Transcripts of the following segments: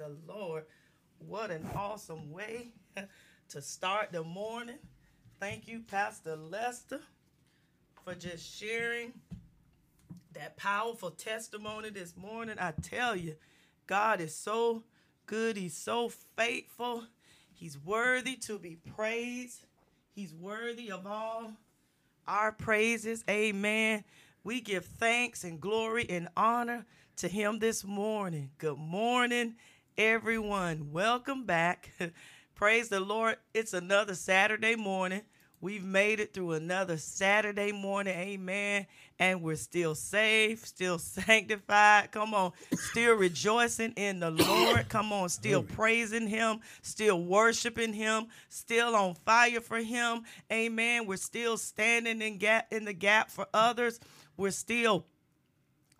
the Lord. What an awesome way to start the morning. Thank you, Pastor Lester, for just sharing that powerful testimony this morning. I tell you, God is so good. He's so faithful. He's worthy to be praised. He's worthy of all our praises. Amen. We give thanks and glory and honor to him this morning. Good morning, everyone. Welcome back. Praise the Lord. It's another Saturday morning. We've made it through another Saturday morning. Amen. And we're still safe, still sanctified. Come on. Still rejoicing in the Lord. Come on. Still praising Him, still worshiping Him, still on fire for Him. Amen. We're still standing in gap in the gap for others. We're still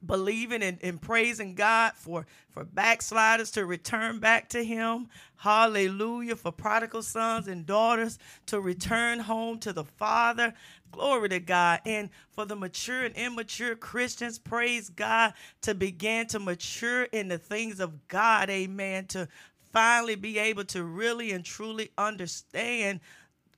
believing and, and, praising God for, for backsliders to return back to Him. Hallelujah. For prodigal sons and daughters to return home to the Father. Glory to God. And for the mature and immature Christians, praise God, to begin to mature in the things of God. Amen. To finally be able to really and truly understand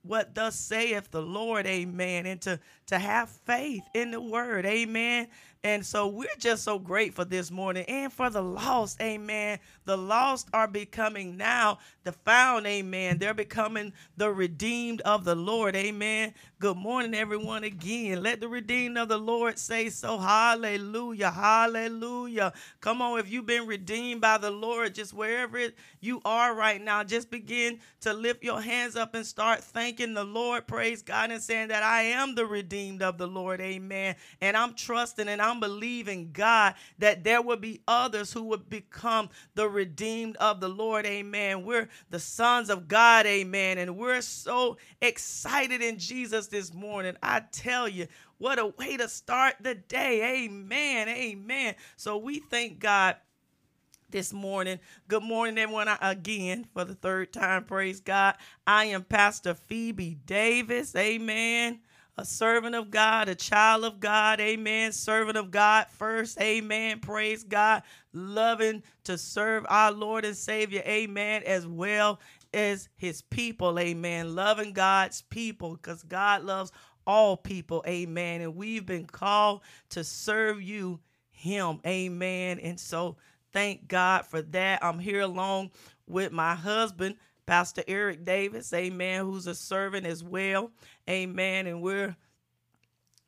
what thus saith the Lord, amen, and to, to have faith in the word, amen. And so we're just so grateful this morning. And for the lost, amen. The lost are becoming now the found, amen. They're becoming the redeemed of the Lord, amen. Good morning, everyone, again. Let the redeemed of the Lord say so. Hallelujah, hallelujah. Come on, if you've been redeemed by the Lord, just wherever you are right now, just begin to lift your hands up and start thanking the Lord. Praise God and saying that I am the redeemed of the Lord, amen. And I'm trusting and I'm believing, God, that there will be others who would become the redeemed of the Lord. Amen. We're the sons of God. Amen. And we're so excited in Jesus this morning. I tell you, what a way to start the day. Amen. Amen. So we thank God this morning. Good morning, everyone, uh, again for the third time. Praise God. I am Pastor Phoebe Davis. Amen a servant of God, a child of God, amen. Servant of God first, amen. Praise God. Loving to serve our Lord and Savior, amen, as well as his people, amen. Loving God's people because God loves all people, amen. And we've been called to serve you, him, amen. And so thank God for that. I'm here along with my husband. Pastor Eric Davis, amen, who's a servant as well, amen. And we're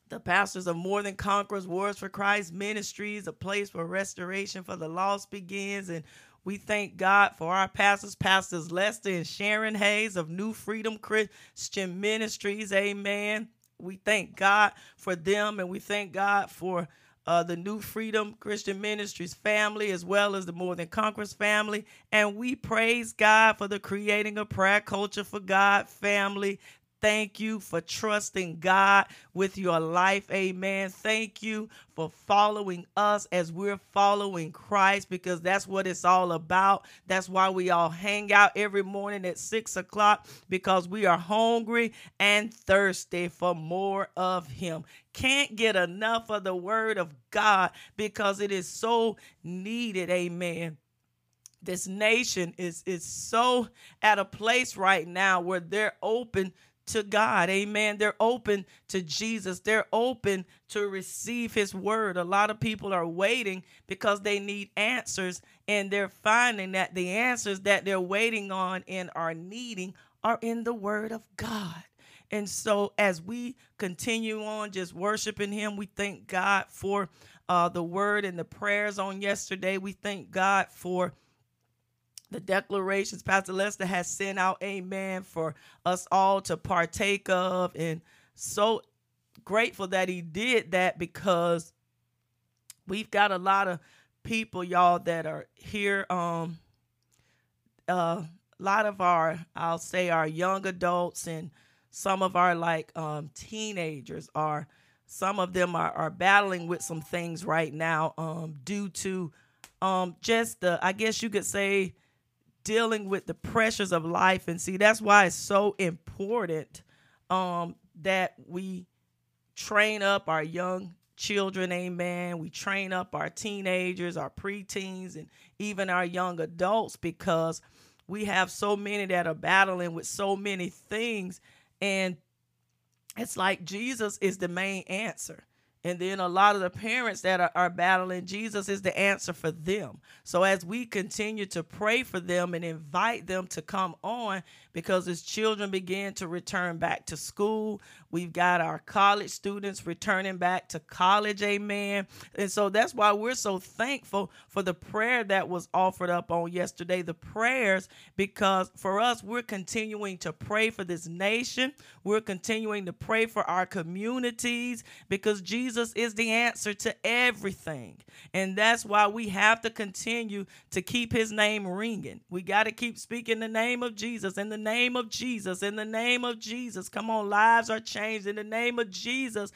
the pastors of More Than Conquerors, Wars for Christ Ministries, a place where restoration for the lost begins. And we thank God for our pastors, Pastors Lester and Sharon Hayes of New Freedom Christian Ministries, amen. We thank God for them and we thank God for uh, the New Freedom Christian Ministries family, as well as the More Than Conquerors family. And we praise God for the Creating a Prayer Culture for God family Thank you for trusting God with your life. Amen. Thank you for following us as we're following Christ because that's what it's all about. That's why we all hang out every morning at six o'clock because we are hungry and thirsty for more of Him. Can't get enough of the Word of God because it is so needed. Amen this nation is is so at a place right now where they're open to God. Amen. They're open to Jesus. They're open to receive his word. A lot of people are waiting because they need answers and they're finding that the answers that they're waiting on and are needing are in the word of God. And so as we continue on just worshiping him, we thank God for uh, the word and the prayers on yesterday. We thank God for the declarations Pastor Lester has sent out, amen, for us all to partake of. And so grateful that he did that because we've got a lot of people, y'all, that are here. Um, uh, a lot of our, I'll say, our young adults and some of our like um, teenagers are, some of them are, are battling with some things right now um, due to um, just the, I guess you could say, dealing with the pressures of life. And see, that's why it's so important um, that we train up our young children, amen. We train up our teenagers, our preteens, and even our young adults because we have so many that are battling with so many things. And it's like Jesus is the main answer. And then a lot of the parents that are, are, battling, Jesus is the answer for them. So as we continue to pray for them and invite them to come on, because as children begin to return back to school, we've got our college students returning back to college, amen. And so that's why we're so thankful for the prayer that was offered up on yesterday, the prayers, because for us, we're continuing to pray for this nation. We're continuing to pray for our communities because Jesus is the answer to everything. And that's why we have to continue to keep his name ringing. We got to keep speaking the name of Jesus in the name of Jesus, in the name of Jesus. Come on, lives are changed in the name of Jesus.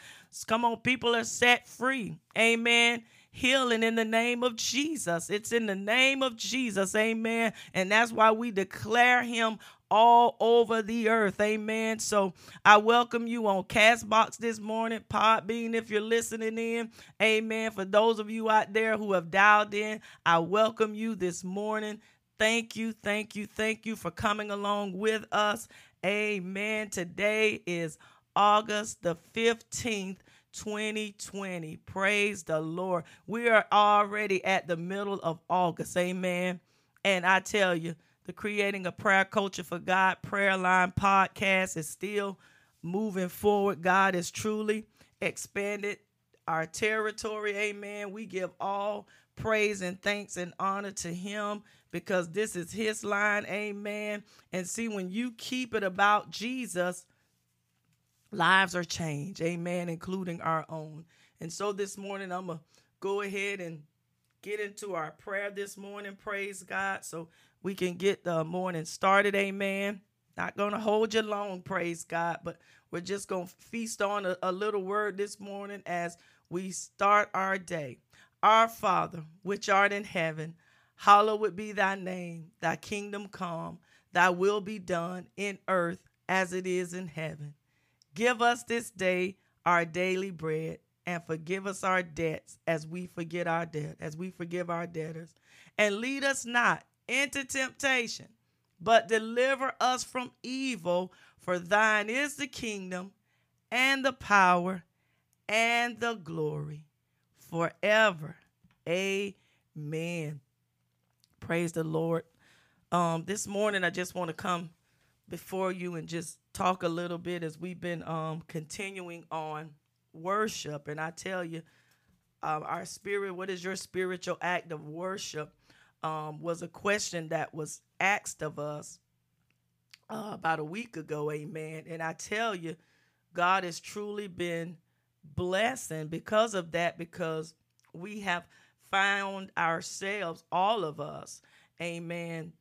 Come on, people are set free. Amen healing in the name of Jesus. It's in the name of Jesus. Amen. And that's why we declare him all over the earth. Amen. So I welcome you on Castbox this morning, Podbean, if you're listening in. Amen. For those of you out there who have dialed in, I welcome you this morning. Thank you, thank you, thank you for coming along with us. Amen. Today is August the 15th. 2020. Praise the Lord. We are already at the middle of August. Amen. And I tell you, the Creating a Prayer Culture for God Prayer Line podcast is still moving forward. God has truly expanded our territory. Amen. We give all praise and thanks and honor to Him because this is his line. Amen. And see, when you keep it about Jesus, lives are changed. Amen, including our own. And so this morning, I'm going to go ahead and get into our prayer this morning. Praise God. So we can get the morning started. Amen. Not going to hold you long, praise God, but we're just going to feast on a, a little word this morning as we start our day. Our Father, which art in heaven, Hallowed be thy name, thy kingdom come, thy will be done in earth as it is in heaven. Give us this day our daily bread, and forgive us our debts as we forget our debt, as we forgive our debtors. And lead us not into temptation, but deliver us from evil. For thine is the kingdom, and the power, and the glory forever. Amen. Praise the Lord. Um, this morning, I just want to come before you and just talk a little bit as we've been um, continuing on worship. And I tell you, uh, our spirit, what is your spiritual act of worship? Um, was a question that was asked of us uh, about a week ago. Amen. And I tell you, God has truly been blessing because of that, because we have found ourselves, all of us, amen,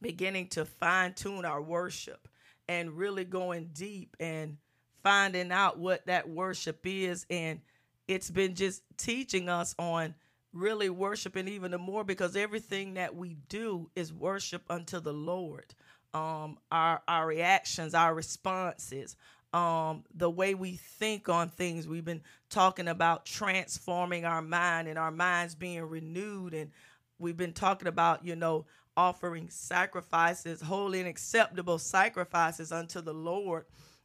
beginning to fine tune our worship and really going deep and finding out what that worship is. And it's been just teaching us on really worshiping even the more because everything that we do is worship unto the Lord. Um, our our reactions, our responses, um, the way we think on things. We've been talking about transforming our mind and our minds being renewed. And we've been talking about, you know, offering sacrifices, holy and acceptable sacrifices unto the Lord.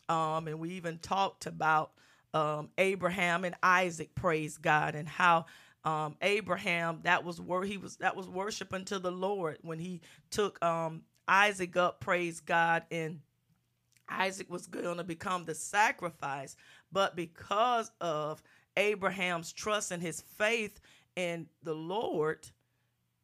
Um, and we even talked about um, Abraham and Isaac, praise God, and how um, Abraham that was where he was that was worship unto the Lord when he took um, Isaac up, praise God, and Isaac was going to become the sacrifice, but because of Abraham's trust and his faith in the Lord,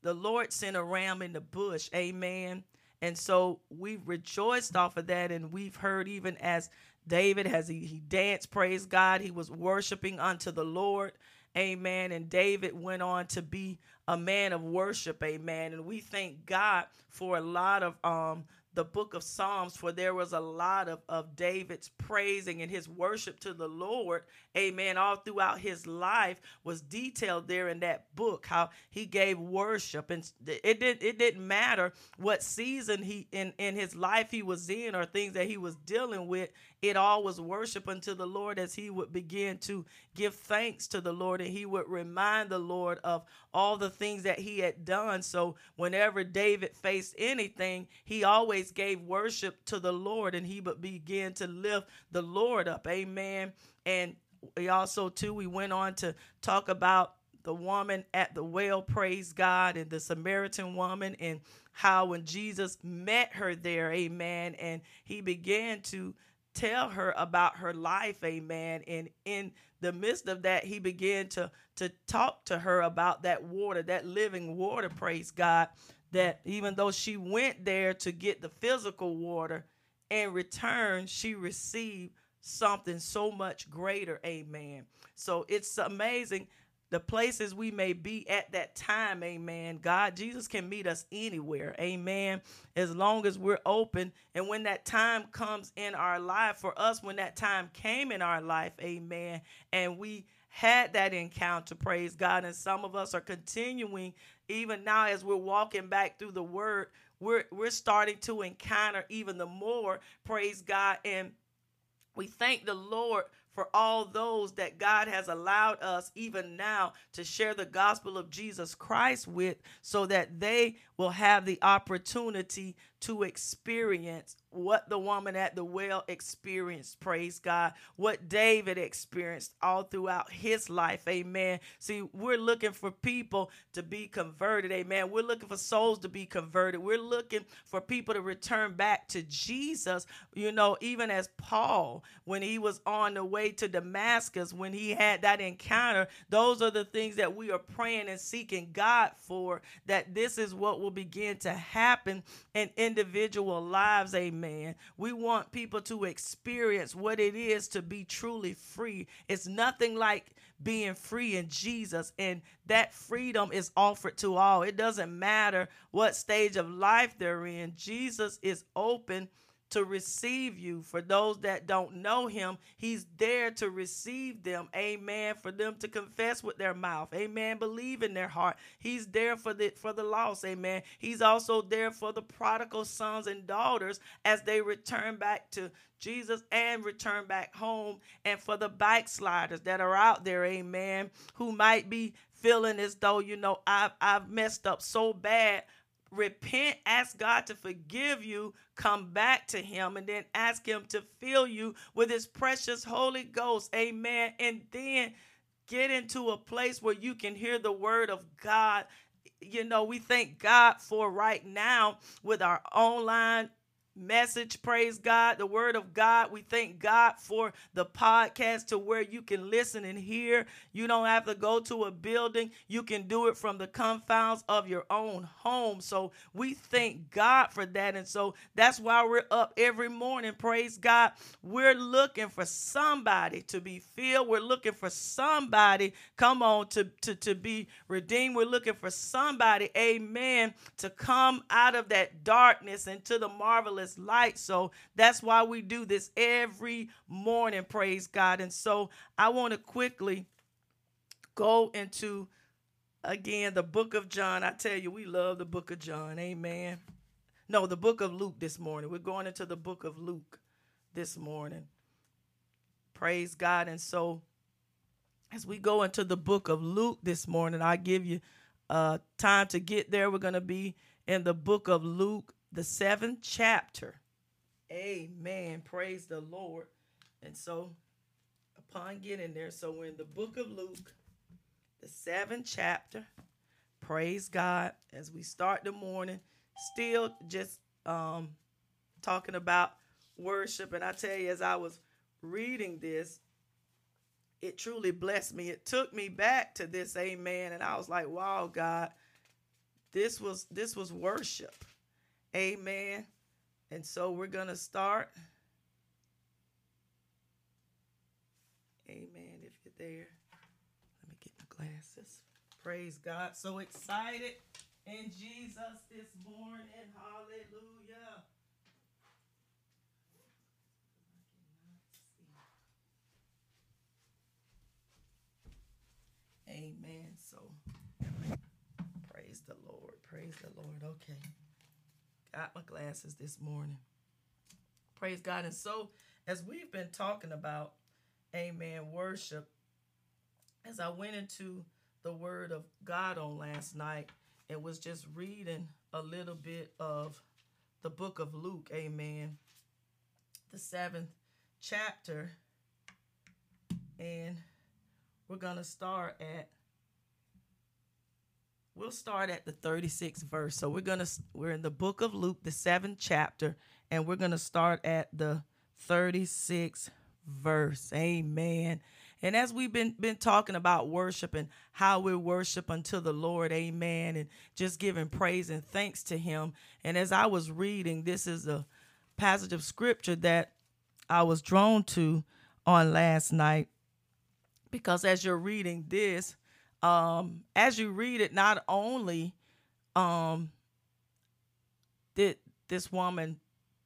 the Lord sent a ram in the bush. Amen. And so we rejoiced off of that, and we've heard even as David has he, he danced, praise God, he was worshiping unto the Lord. Amen. And David went on to be a man of worship. Amen. And we thank God for a lot of um the book of Psalms, for there was a lot of, of David's praising and his worship to the Lord. Amen. All throughout his life was detailed there in that book, how he gave worship. And it did it didn't matter what season he in, in his life he was in or things that he was dealing with. It all was worship unto the Lord as he would begin to give thanks to the Lord and he would remind the Lord of all the things that he had done. So whenever David faced anything, he always gave worship to the Lord and he would begin to lift the Lord up. Amen. And we also too we went on to talk about the woman at the well, praise God, and the Samaritan woman, and how when Jesus met her there, amen, and he began to tell her about her life, amen. And in the midst of that, he began to to talk to her about that water, that living water, praise God. That even though she went there to get the physical water, in return, she received something so much greater, amen. So it's amazing the places we may be at that time, amen. God, Jesus can meet us anywhere, amen, as long as we're open. And when that time comes in our life, for us, when that time came in our life, amen, and we had that encounter, praise God. And some of us are continuing, even now as we're walking back through the word, we're, we're starting to encounter even the more, praise God. And we thank the Lord for all those that God has allowed us, even now, to share the gospel of Jesus Christ with, so that they will have the opportunity to experience what the woman at the well experienced, praise God, what David experienced all throughout his life, amen. See, we're looking for people to be converted, amen. We're looking for souls to be converted. We're looking for people to return back to Jesus, you know, even as Paul, when he was on the way to Damascus, when he had that encounter, those are the things that we are praying and seeking God for, that this is what will begin to happen in individual lives, amen. We want people to experience what it is to be truly free. It's nothing like being free in Jesus, and that freedom is offered to all. It doesn't matter what stage of life they're in, Jesus is open to receive you. For those that don't know him, he's there to receive them. Amen. For them to confess with their mouth. Amen. Believe in their heart. He's there for the for the lost. Amen. He's also there for the prodigal sons and daughters as they return back to Jesus and return back home. And for the backsliders that are out there, amen, who might be feeling as though, you know, I've I've messed up so bad repent, ask God to forgive you, come back to Him, and then ask Him to fill you with His precious Holy Ghost. Amen. And then get into a place where you can hear the word of God. You know, we thank God for right now with our online message. Praise God, the word of God. We thank God for the podcast to where you can listen and hear. You don't have to go to a building, you can do it from the confines of your own home. So we thank God for that. And so that's why we're up every morning. Praise God. We're looking for somebody to be filled. We're looking for somebody, come on, to, to, to be redeemed. We're looking for somebody, amen, to come out of that darkness into the marvelous light. So that's why we do this every morning, praise God. And so I want to quickly go into again the book of John. I tell you, we love the book of John. Amen. No, the book of Luke this morning. We're going into the book of Luke this morning. Praise God. And so as we go into the book of Luke this morning, I give you uh, time to get there. We're going to be in the book of Luke, the seventh chapter. Amen. Praise the Lord. And so, upon getting there, so we're in the book of Luke, the seventh chapter. Praise God as we start the morning. Still just um, talking about worship. And I tell you, as I was reading this, it truly blessed me. It took me back to this, amen. And I was like, wow, God, this was this was worship. Amen. And so we're going to start. Amen. If you're there, let me get my glasses. Praise God. So excited in Jesus this morning. Hallelujah. Amen. So praise the Lord. Praise the Lord. Okay. Got my glasses this morning. Praise God. And so as we've been talking about, amen, worship, as I went into the word of God on last night and was just reading a little bit of the book of Luke, amen, the seventh chapter. And we're going to start at we'll start at the 36th verse. So we're going to we're in the book of Luke, the 7th chapter, and we're going to start at the 36th verse. Amen. And as we've been been talking about worship and how we worship unto the Lord, amen, and just giving praise and thanks to him. And as I was reading, this is a passage of scripture that I was drawn to on last night because as you're reading this, um, as you read it, not only um, did this woman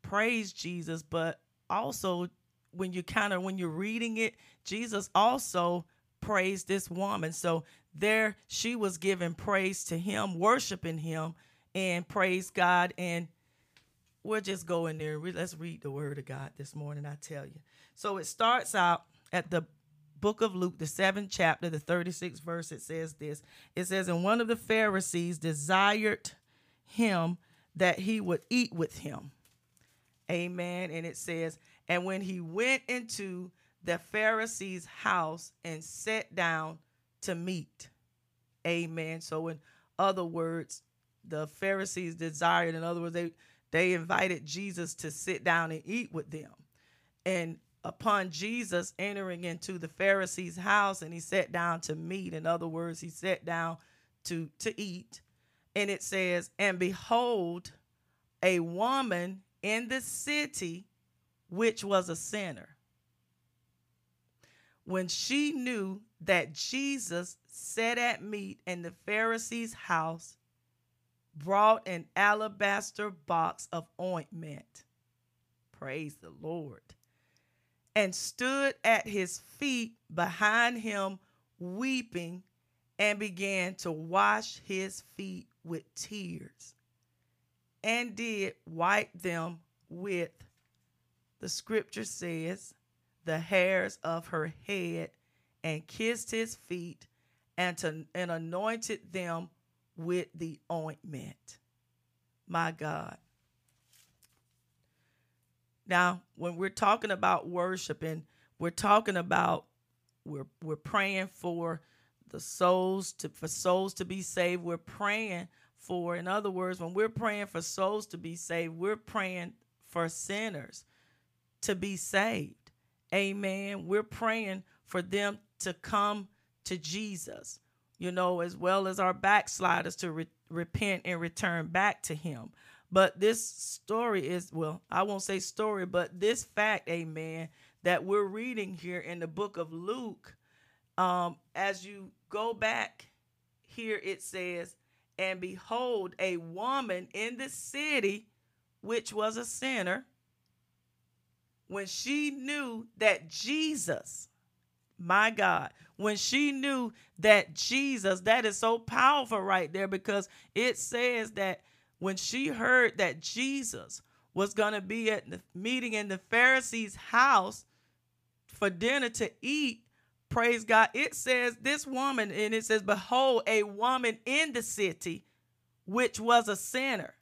praise Jesus, but also when you kind of when you're reading it, Jesus also praised this woman. So there she was giving praise to him, worshiping him, and praise God. And we'll just go in there. Let's read the word of God this morning, I tell you. So it starts out at the book of Luke, the seventh chapter, the 36th verse, it says this. It says, And one of the Pharisees desired him that he would eat with him. Amen. And it says, And when he went into the Pharisee's house and sat down to meat. Amen. So, in other words, the Pharisees desired, in other words, they, they invited Jesus to sit down and eat with them. And upon Jesus entering into the Pharisee's house and he sat down to meat. In other words, he sat down to, to eat. And it says, And behold, a woman in the city which was a sinner. When she knew that Jesus sat at meat in the Pharisee's house, brought an alabaster box of ointment. Praise the Lord and stood at his feet behind him, weeping, and began to wash his feet with tears, and did wipe them with, the scripture says, the hairs of her head, and kissed his feet, and, to, and anointed them with the ointment. My God. Now, when we're talking about worshiping, we're talking about we're we're praying for the souls to for souls to be saved. We're praying for, in other words, when we're praying for souls to be saved, we're praying for sinners to be saved. Amen. We're praying for them to come to Jesus, you know, as well as our backsliders to re- repent and return back to Him. But this story is, well, I won't say story, but this fact, amen, that we're reading here in the book of Luke, um, as you go back here, it says, And behold, a woman in the city, which was a sinner, when she knew that Jesus, my God, when she knew that Jesus, that is so powerful right there because it says that when she heard that Jesus was going to be at the meeting in the Pharisees' house for dinner to eat, praise God, it says this woman, and it says, Behold, a woman in the city which was a sinner.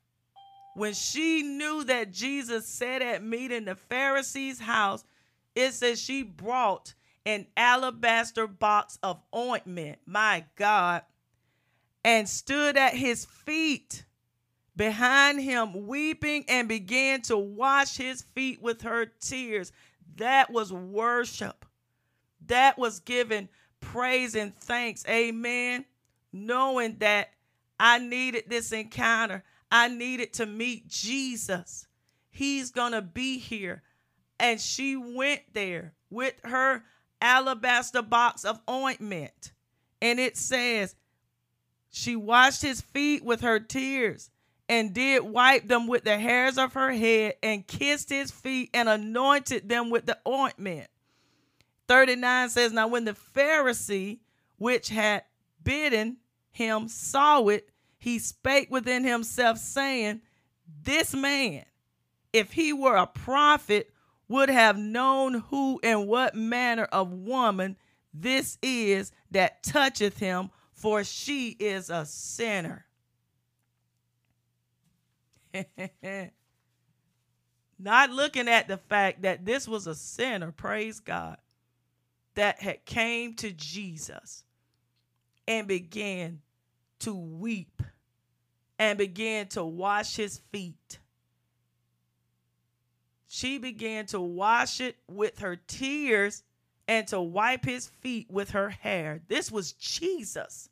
When she knew that Jesus sat at meat in the Pharisees' house, it says she brought an alabaster box of ointment, my God, and stood at his feet behind him, weeping, and began to wash his feet with her tears. That was worship. That was giving praise and thanks. Amen. Knowing that I needed this encounter, I needed to meet Jesus. He's going to be here. And she went there with her alabaster box of ointment. And it says, she washed his feet with her tears and did wipe them with the hairs of her head and kissed his feet and anointed them with the ointment. 39 says, Now when the Pharisee, which had bidden him saw it, he spake within himself, saying, This man, if he were a prophet, would have known who and what manner of woman this is that toucheth him, for she is a sinner. Not looking at the fact that this was a sinner, praise God, that had came to Jesus and began to weep and began to wash his feet. She began to wash it with her tears and to wipe his feet with her hair. This was Jesus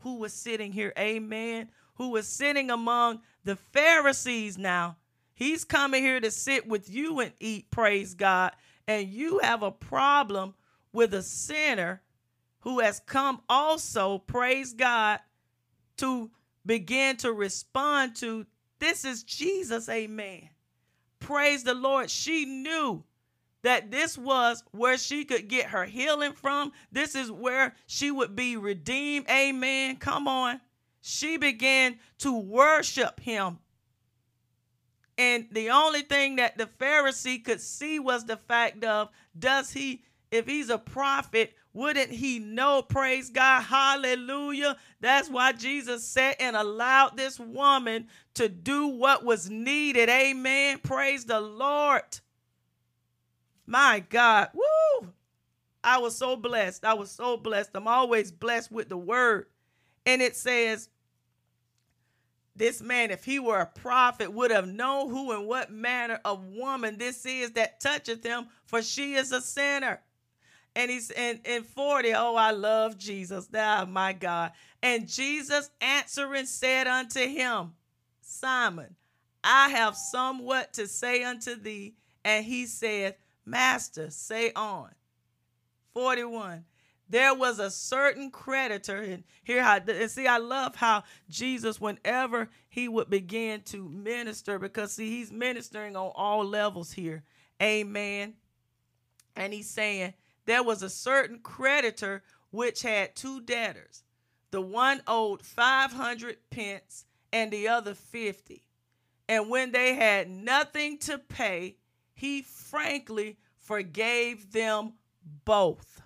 who was sitting here, amen, who was sitting among the Pharisees now. He's coming here to sit with you and eat, praise God. And you have a problem with a sinner who has come also, praise God, to begin to respond to this is Jesus, amen. Praise the Lord. She knew that this was where she could get her healing from. This is where she would be redeemed. Amen. Come on. She began to worship him. And the only thing that the Pharisee could see was the fact of does he, if he's a prophet, wouldn't he know? Praise God. Hallelujah. That's why Jesus said and allowed this woman to do what was needed. Amen. Praise the Lord. My God. Woo! I was so blessed. I was so blessed. I'm always blessed with the word. And it says, this man, if he were a prophet, would have known who and what manner of woman this is that toucheth him, for she is a sinner. And he's in, in 40. Oh, I love Jesus. Ah, my God. And Jesus answering said unto him, Simon, I have somewhat to say unto thee. And he said, Master, say on. 41. There was a certain creditor, and here how and see, I love how Jesus, whenever he would begin to minister, because see, he's ministering on all levels here. Amen. And he's saying, There was a certain creditor which had two debtors. The one owed 500 pence and the other 50. And when they had nothing to pay, he frankly forgave them both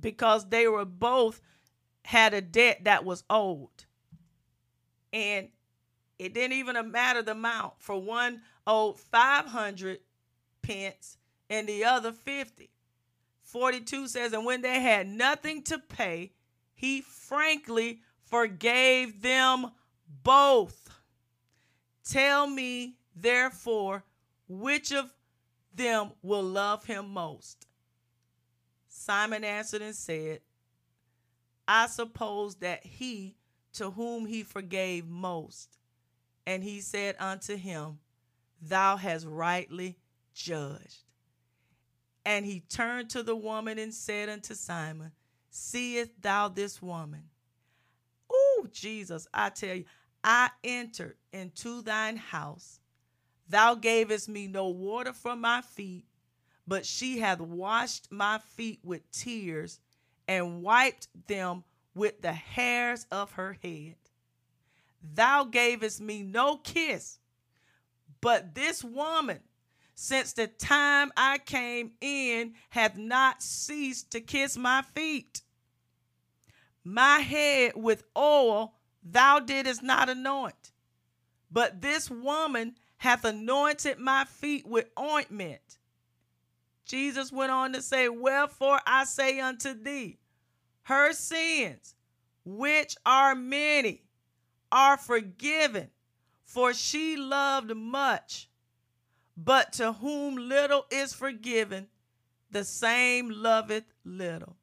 because they were both had a debt that was owed. And it didn't even matter the amount. For one owed 500 pence and the other 50. 42 says, And when they had nothing to pay, he frankly forgave them both. Tell me, therefore, which of them will love him most? Simon answered and said, I suppose that he to whom he forgave most. And he said unto him, Thou hast rightly judged. And he turned to the woman and said unto Simon, Seest thou this woman? Oh, Jesus, I tell you, I entered into thine house. Thou gavest me no water for my feet, but she hath washed my feet with tears and wiped them with the hairs of her head. Thou gavest me no kiss, but this woman, since the time I came in, hath not ceased to kiss my feet. My head with oil thou didst not anoint, but this woman hath anointed my feet with ointment. Jesus went on to say, Wherefore I say unto thee, her sins, which are many, are forgiven, for she loved much. But to whom little is forgiven, the same loveth little.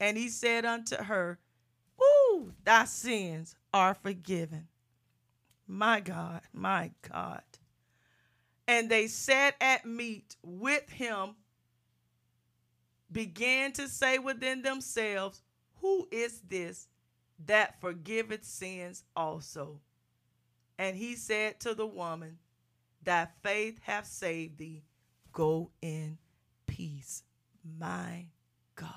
And he said unto her, Ooh, thy sins are forgiven. My God, my God. And they sat at meat with him, began to say within themselves, Who is this that forgiveth sins also? And he said to the woman, Thy faith hath saved thee. Go in peace. My God.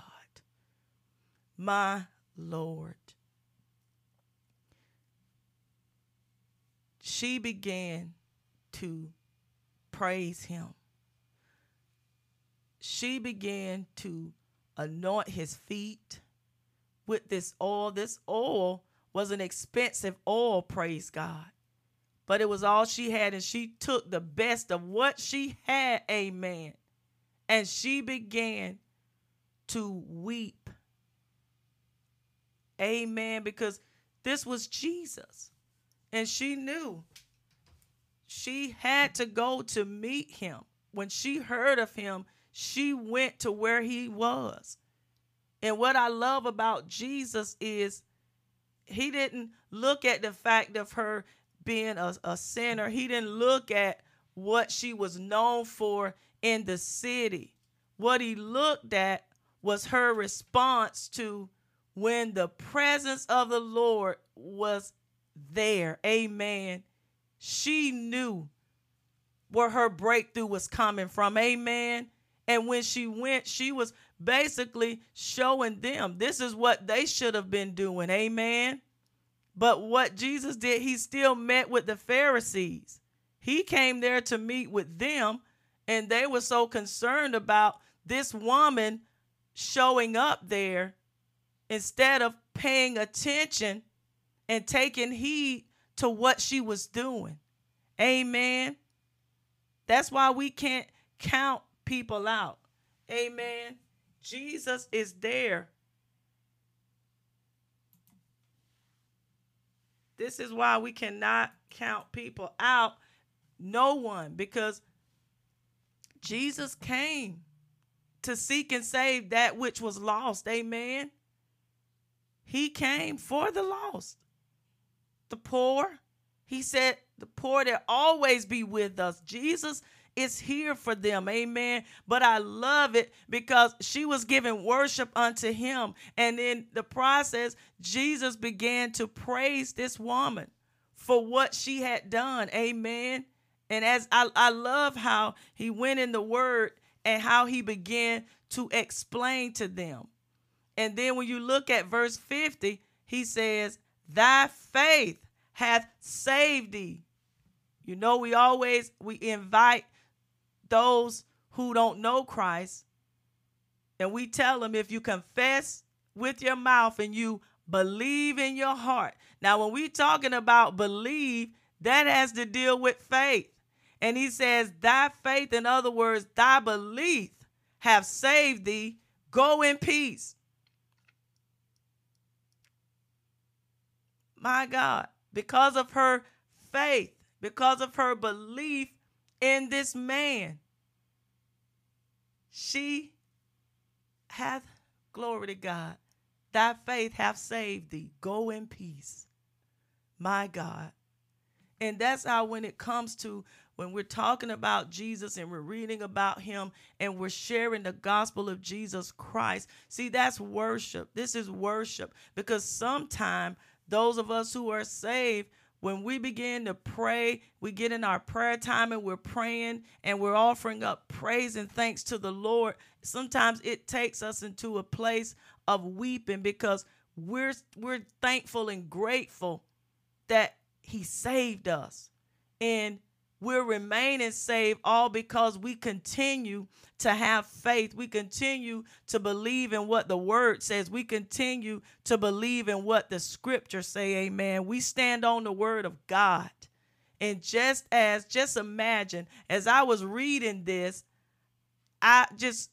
My Lord. She began to praise him. She began to anoint his feet with this oil. This oil was an expensive oil, praise God. But it was all she had, and she took the best of what she had, amen. And she began to weep. Amen. Because this was Jesus. And she knew she had to go to meet him. When she heard of him, she went to where he was. And what I love about Jesus is he didn't look at the fact of her being a, a sinner. He didn't look at what she was known for in the city. What he looked at was her response to when the presence of the Lord was there. Amen. She knew where her breakthrough was coming from. Amen. And when she went, she was basically showing them this is what they should have been doing. Amen. But what Jesus did, he still met with the Pharisees. He came there to meet with them, and they were so concerned about this woman showing up there instead of paying attention and taking heed to what she was doing. Amen. That's why we can't count people out. Amen. Jesus is there. This is why we cannot count people out. No one, because Jesus came to seek and save that which was lost. Amen. He came for the lost, the poor. He said, the poor that always be with us. Jesus is here for them. Amen. But I love it because she was giving worship unto him. And in the process, Jesus began to praise this woman for what she had done. Amen. And as I, I love how he went in the word and how he began to explain to them. And then when you look at verse 50, he says, Thy faith hath saved thee. You know, we always we invite those who don't know Christ, and we tell them if you confess with your mouth and you believe in your heart. Now, when we're talking about believe, that has to deal with faith. And he says, Thy faith, in other words, thy belief have saved thee. Go in peace. my God, because of her faith, because of her belief in this man, she hath, glory to God, thy faith hath saved thee. Go in peace, my God. And that's how, when it comes to when we're talking about Jesus and we're reading about him and we're sharing the gospel of Jesus Christ, see, that's worship. This is worship because sometimes those of us who are saved, when we begin to pray, we get in our prayer time and we're praying and we're offering up praise and thanks to the Lord. Sometimes it takes us into a place of weeping because we're we're thankful and grateful that he saved us. And we're remaining saved all because we continue to have faith. We continue to believe in what the word says. We continue to believe in what the scriptures say. Amen. We stand on the word of God. And just as, just imagine, as I was reading this, I just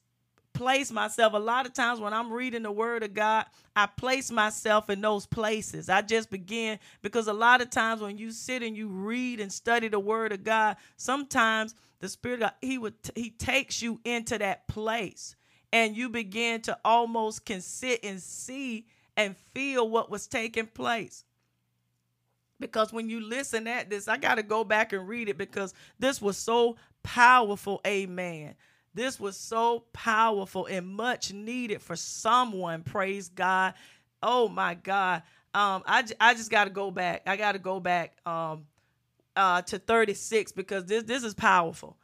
place myself a lot of times when I'm reading the word of God, I place myself in those places. I just begin because a lot of times when you sit and you read and study the word of God, sometimes the spirit of God, he would he takes you into that place and you begin to almost can sit and see and feel what was taking place. Because when you listen at this, I got to go back and read it because this was so powerful. Amen. This was so powerful and much needed for someone. Praise God. Oh my God. Um, I, I just got to go back. I got to go back um, uh, to 36 because this, this is powerful.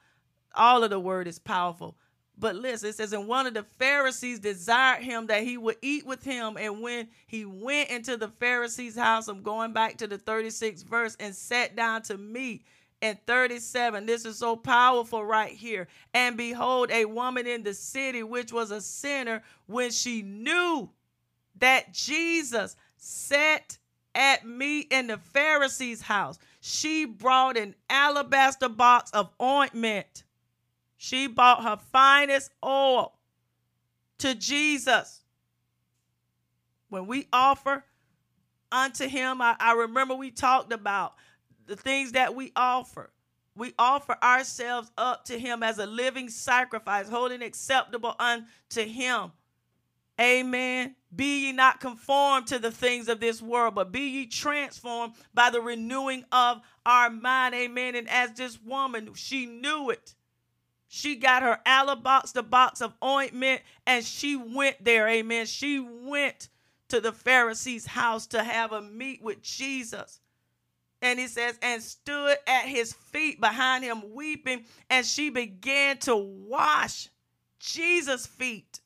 All of the word is powerful. But listen, it says, and one of the Pharisees desired him that he would eat with him. And when he went into the Pharisee's house, I'm going back to the 36th verse, and sat down to meat. And 37, this is so powerful right here. And behold, a woman in the city, which was a sinner, when she knew that Jesus sat at me in the Pharisee's house, she brought an alabaster box of ointment she bought her finest oil to Jesus. When we offer unto him, I, I remember we talked about the things that we offer. We offer ourselves up to him as a living sacrifice, holding acceptable unto him. Amen. Be ye not conformed to the things of this world, but be ye transformed by the renewing of our mind. Amen. And as this woman, she knew it. She got her alabaster box of ointment and she went there. Amen. She went to the Pharisee's house to have a meet with Jesus. And he says, and stood at his feet behind him weeping, and she began to wash Jesus' feet.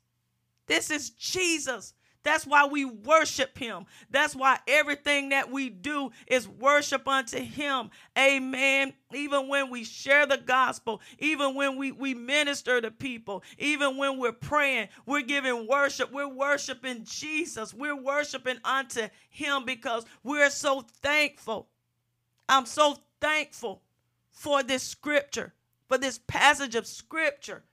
This is Jesus. That's why we worship him. That's why everything that we do is worship unto him. Amen. Even when we share the gospel, even when we, we minister to people, even when we're praying, we're giving worship. We're worshiping Jesus. We're worshiping unto him because we're so thankful. I'm so thankful for this scripture, for this passage of scripture.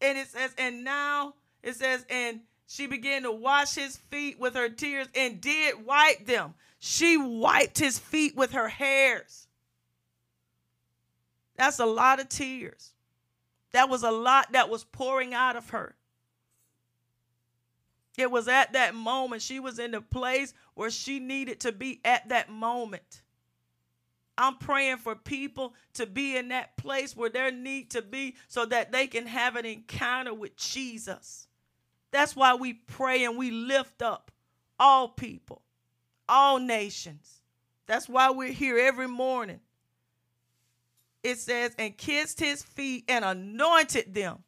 And it says, and now it says, and she began to wash his feet with her tears and did wipe them. She wiped his feet with her hairs. That's a lot of tears. That was a lot that was pouring out of her. It was at that moment. She was in the place where she needed to be at that moment. I'm praying for people to be in that place where they need to be so that they can have an encounter with Jesus. That's why we pray and we lift up all people, all nations. That's why we're here every morning. It says, and kissed his feet and anointed them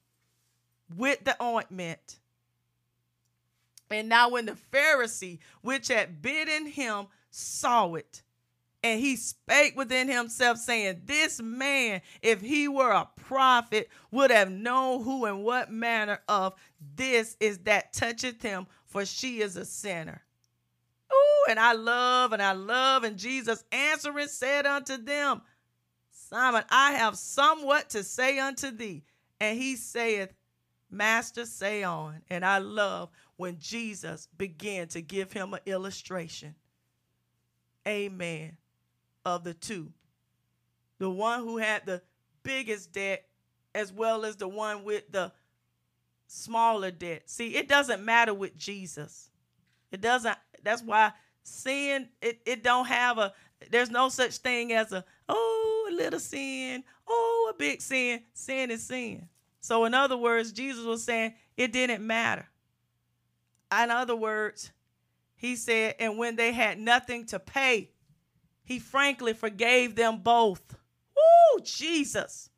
with the ointment. And now, when the Pharisee, which had bidden him, saw it, and he spake within himself, saying, This man, if he were a prophet, would have known who and what manner of this is that toucheth him, for she is a sinner. Ooh, and I love and I love. And Jesus answering said unto them, Simon, I have somewhat to say unto thee. And he saith, Master, say on. And I love when Jesus began to give him an illustration. Amen of the two. The one who had the biggest debt as well as the one with the smaller debt. See, it doesn't matter with Jesus. It doesn't that's why sin it, it don't have a there's no such thing as a oh a little sin, oh a big sin. Sin is sin. So in other words, Jesus was saying it didn't matter. In other words, he said, and when they had nothing to pay, he frankly forgave them both. Woo, Jesus.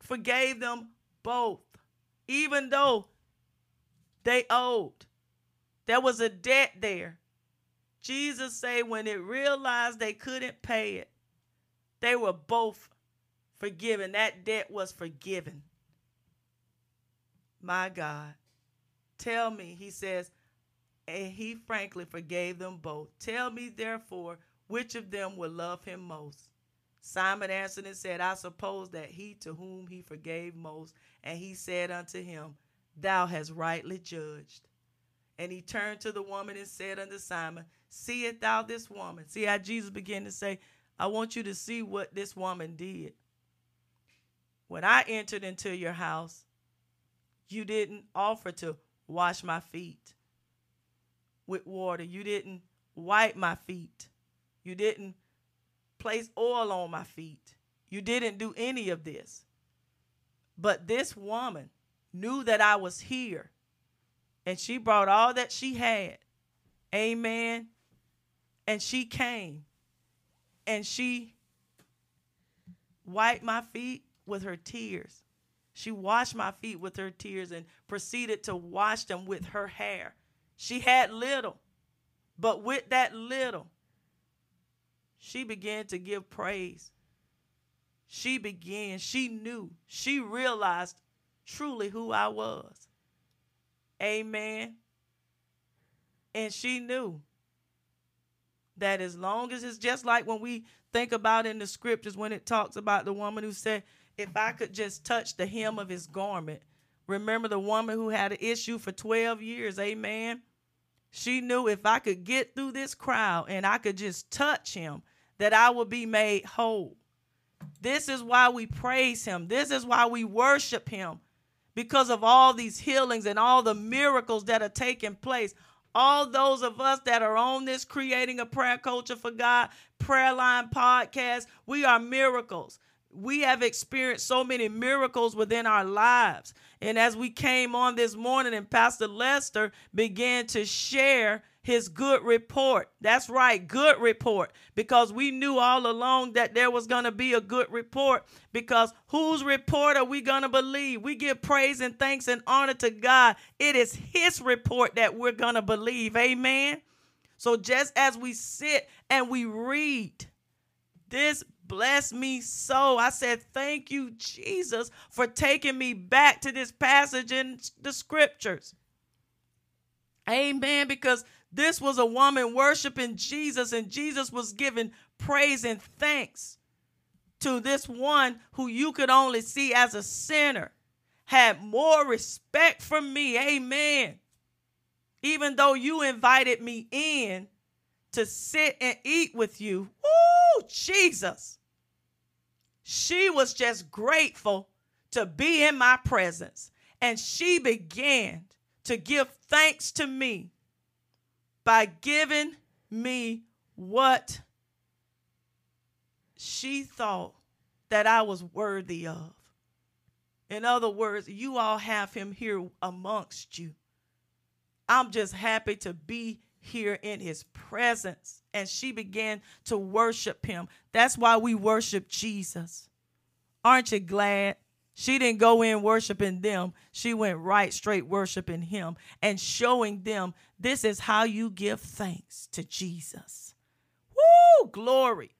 Forgave them both, even though they owed. There was a debt there. Jesus say when it realized they couldn't pay it, they were both forgiven. That debt was forgiven. My God. Tell me, he says, and he frankly forgave them both. Tell me, therefore, which of them will love him most? Simon answered and said, I suppose that he to whom he forgave most. And he said unto him, Thou hast rightly judged. And he turned to the woman and said unto Simon, Seest thou this woman? See how Jesus began to say, I want you to see what this woman did. When I entered into your house, you didn't offer to wash my feet with water. You didn't wipe my feet. You didn't place oil on my feet. You didn't do any of this. But this woman knew that I was here and she brought all that she had. Amen. And she came and she wiped my feet with her tears. She washed my feet with her tears and proceeded to wash them with her hair. She had little, but with that little, she began to give praise. She began, she knew, she realized truly who I was. Amen. And she knew that as long as it's just like when we think about in the scriptures when it talks about the woman who said, If I could just touch the hem of his garment. Remember the woman who had an issue for 12 years, amen? She knew if I could get through this crowd and I could just touch him, that I would be made whole. This is why we praise him. This is why we worship him because of all these healings and all the miracles that are taking place. All those of us that are on this creating a prayer culture for God prayer line podcast, we are miracles. We have experienced so many miracles within our lives. And as we came on this morning and Pastor Lester began to share his good report. That's right, good report. Because we knew all along that there was going to be a good report. Because whose report are we going to believe? We give praise and thanks and honor to God. It is his report that we're going to believe. Amen. So just as we sit and we read, this blessed me so. I said, Thank you, Jesus, for taking me back to this passage in the scriptures. Amen. Because this was a woman worshiping Jesus, and Jesus was giving praise and thanks to this one who you could only see as a sinner, had more respect for me. Amen. Even though you invited me in to sit and eat with you. Woo, Jesus. She was just grateful to be in my presence. And she began to give thanks to me by giving me what she thought that I was worthy of. In other words, you all have him here amongst you. I'm just happy to be here in his presence. And she began to worship him. That's why we worship Jesus. Aren't you glad? She didn't go in worshiping them. She went right straight worshiping him and showing them this is how you give thanks to Jesus. Woo, glory.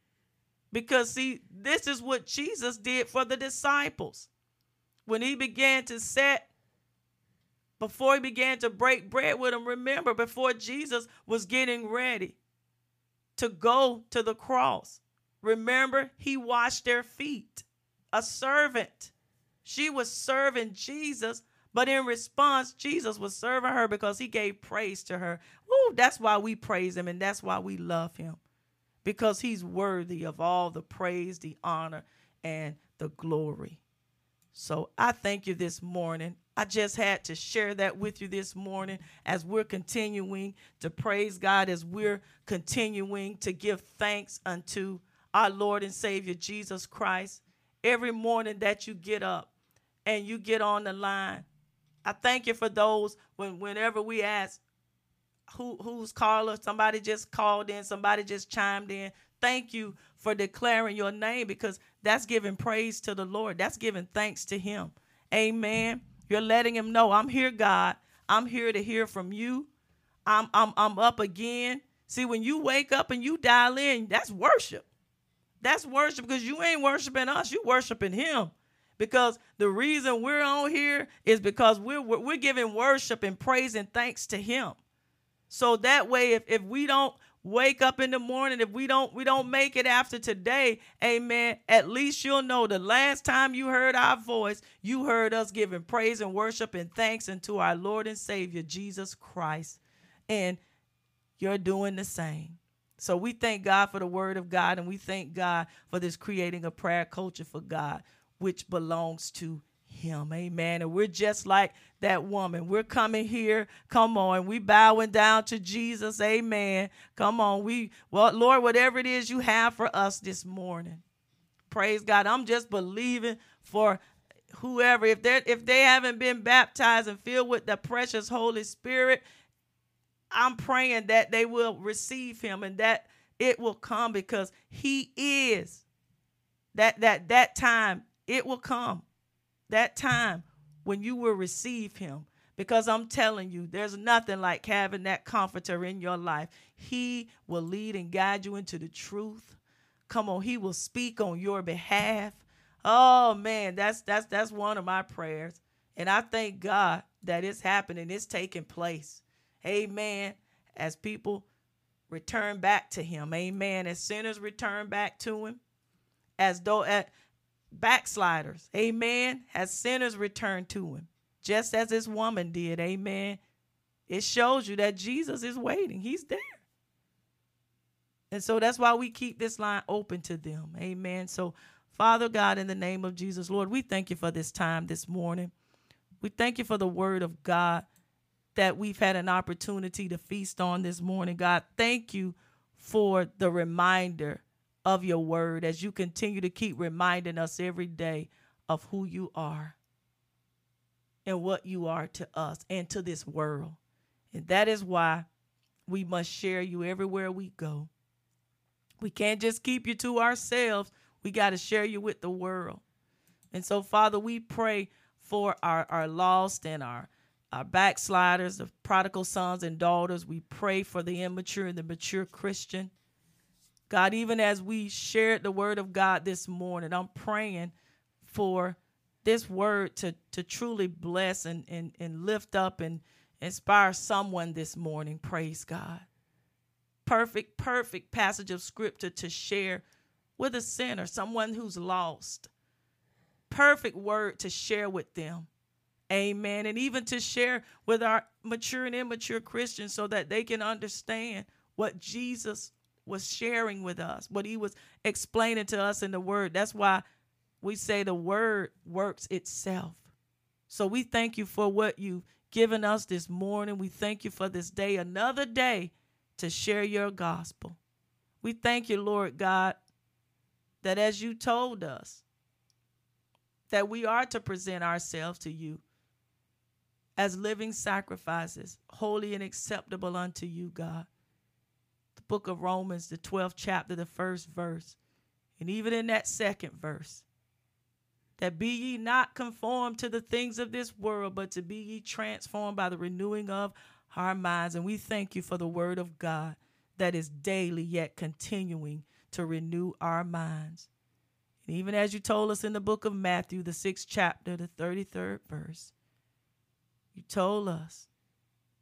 Because see, this is what Jesus did for the disciples. When he began to set before he began to break bread with them, remember, before Jesus was getting ready to go to the cross, remember, he washed their feet. A servant she was serving Jesus, but in response, Jesus was serving her because he gave praise to her. Ooh, that's why we praise him and that's why we love him. Because he's worthy of all the praise, the honor, and the glory. So I thank you this morning. I just had to share that with you this morning as we're continuing to praise God, as we're continuing to give thanks unto our Lord and Savior Jesus Christ. Every morning that you get up, and you get on the line. I thank you for those when whenever we ask who who's caller, somebody just called in, somebody just chimed in. Thank you for declaring your name because that's giving praise to the Lord. That's giving thanks to him. Amen. You're letting him know, I'm here, God. I'm here to hear from you. I'm I'm I'm up again. See, when you wake up and you dial in, that's worship. That's worship because you ain't worshiping us, you worshiping him because the reason we're on here is because we're we're giving worship and praise and thanks to him so that way if, if we don't wake up in the morning. If we don't we don't make it after today amen at least you'll know the last time you heard our voice you heard us giving praise and worship and thanks unto our lord and savior jesus christ. And you're doing the same. So we thank god for the word of god and we thank god for this creating a prayer culture for god which belongs to him. Amen. And we're just like that woman. We're coming here. Come on. We bowing down to Jesus. Amen. Come on. We well, Lord, whatever it is you have for us this morning. Praise God. I'm just believing for whoever if they if they haven't been baptized and filled with the precious Holy Spirit, I'm praying that they will receive him and that it will come because he is that that that time it will come. That time when you will receive him. Because I'm telling you, there's nothing like having that comforter in your life. He will lead and guide you into the truth. Come on, he will speak on your behalf. Oh man, that's that's that's one of my prayers. And I thank God that it's happening. It's taking place. Amen. As people return back to him. Amen. As sinners return back to him. As though at backsliders. Amen. has sinners returned to him. Just as this woman did. Amen. It shows you that Jesus is waiting. He's there. And so that's why we keep this line open to them. Amen. So, Father God, in the name of Jesus, Lord, we thank you for this time this morning. We thank you for the word of God that we've had an opportunity to feast on this morning. God, thank you for the reminder of your word as you continue to keep reminding us every day of who you are and what you are to us and to this world. And that is why we must share you everywhere we go. We can't just keep you to ourselves. We got to share you with the world. And so, Father, we pray for our, our lost and our, our backsliders, the prodigal sons and daughters. We pray for the immature and the mature Christian. God, even as we shared the word of God this morning, I'm praying for this word to, to truly bless and, and, and lift up and inspire someone this morning. Praise God perfect, perfect passage of scripture to share with a sinner, someone who's lost. Perfect word to share with them. Amen. And even to share with our mature and immature Christians so that they can understand what Jesus was sharing with us, what he was explaining to us in the word. That's why we say the word works itself. So we thank you for what you've given us this morning. We thank you for this day, another day to share your gospel. We thank you, Lord God, that as you told us, that we are to present ourselves to you as living sacrifices, holy and acceptable unto you, God. Book of Romans, the 12th chapter, the first verse, and even in that second verse, that be ye not conformed to the things of this world, but to be ye transformed by the renewing of our minds. And we thank you for the word of God that is daily yet continuing to renew our minds. And even as you told us in the book of Matthew, the sixth chapter, the 33rd verse, you told us,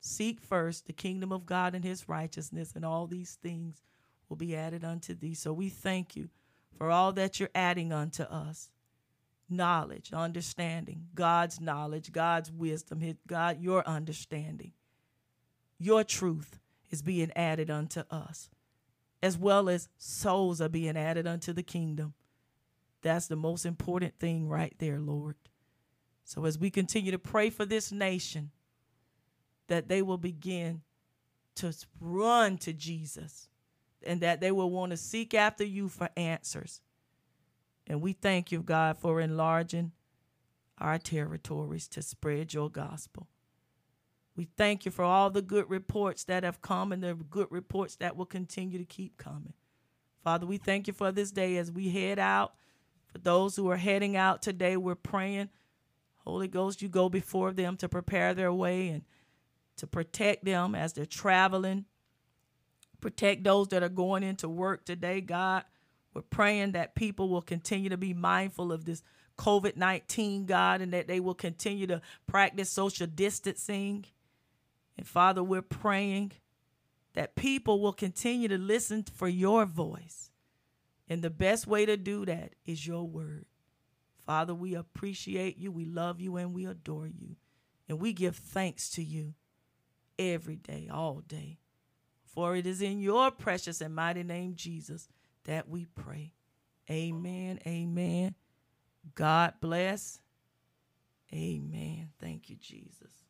Seek first the kingdom of God and his righteousness, and all these things will be added unto thee. So we thank you for all that you're adding unto us knowledge, understanding, God's knowledge, God's wisdom, God, your understanding your truth is being added unto us, as well as souls are being added unto the kingdom. That's the most important thing right there, Lord. So as we continue to pray for this nation, that they will begin to run to Jesus and that they will want to seek after you for answers. And we thank you, God, for enlarging our territories to spread your gospel. We thank you for all the good reports that have come and the good reports that will continue to keep coming. Father, we thank you for this day as we head out. For those who are heading out today, we're praying. Holy Ghost, you go before them to prepare their way and to protect them as they're traveling. Protect those that are going into work today, God. We're praying that people will continue to be mindful of this COVID 19, God, and that they will continue to practice social distancing. And Father, we're praying that people will continue to listen for your voice. And the best way to do that is your word. Father, we appreciate you, we love you, and we adore you. And we give thanks to you every day, all day. For it is in your precious and mighty name, Jesus, that we pray. Amen. Amen. God bless. Amen. Thank you, Jesus.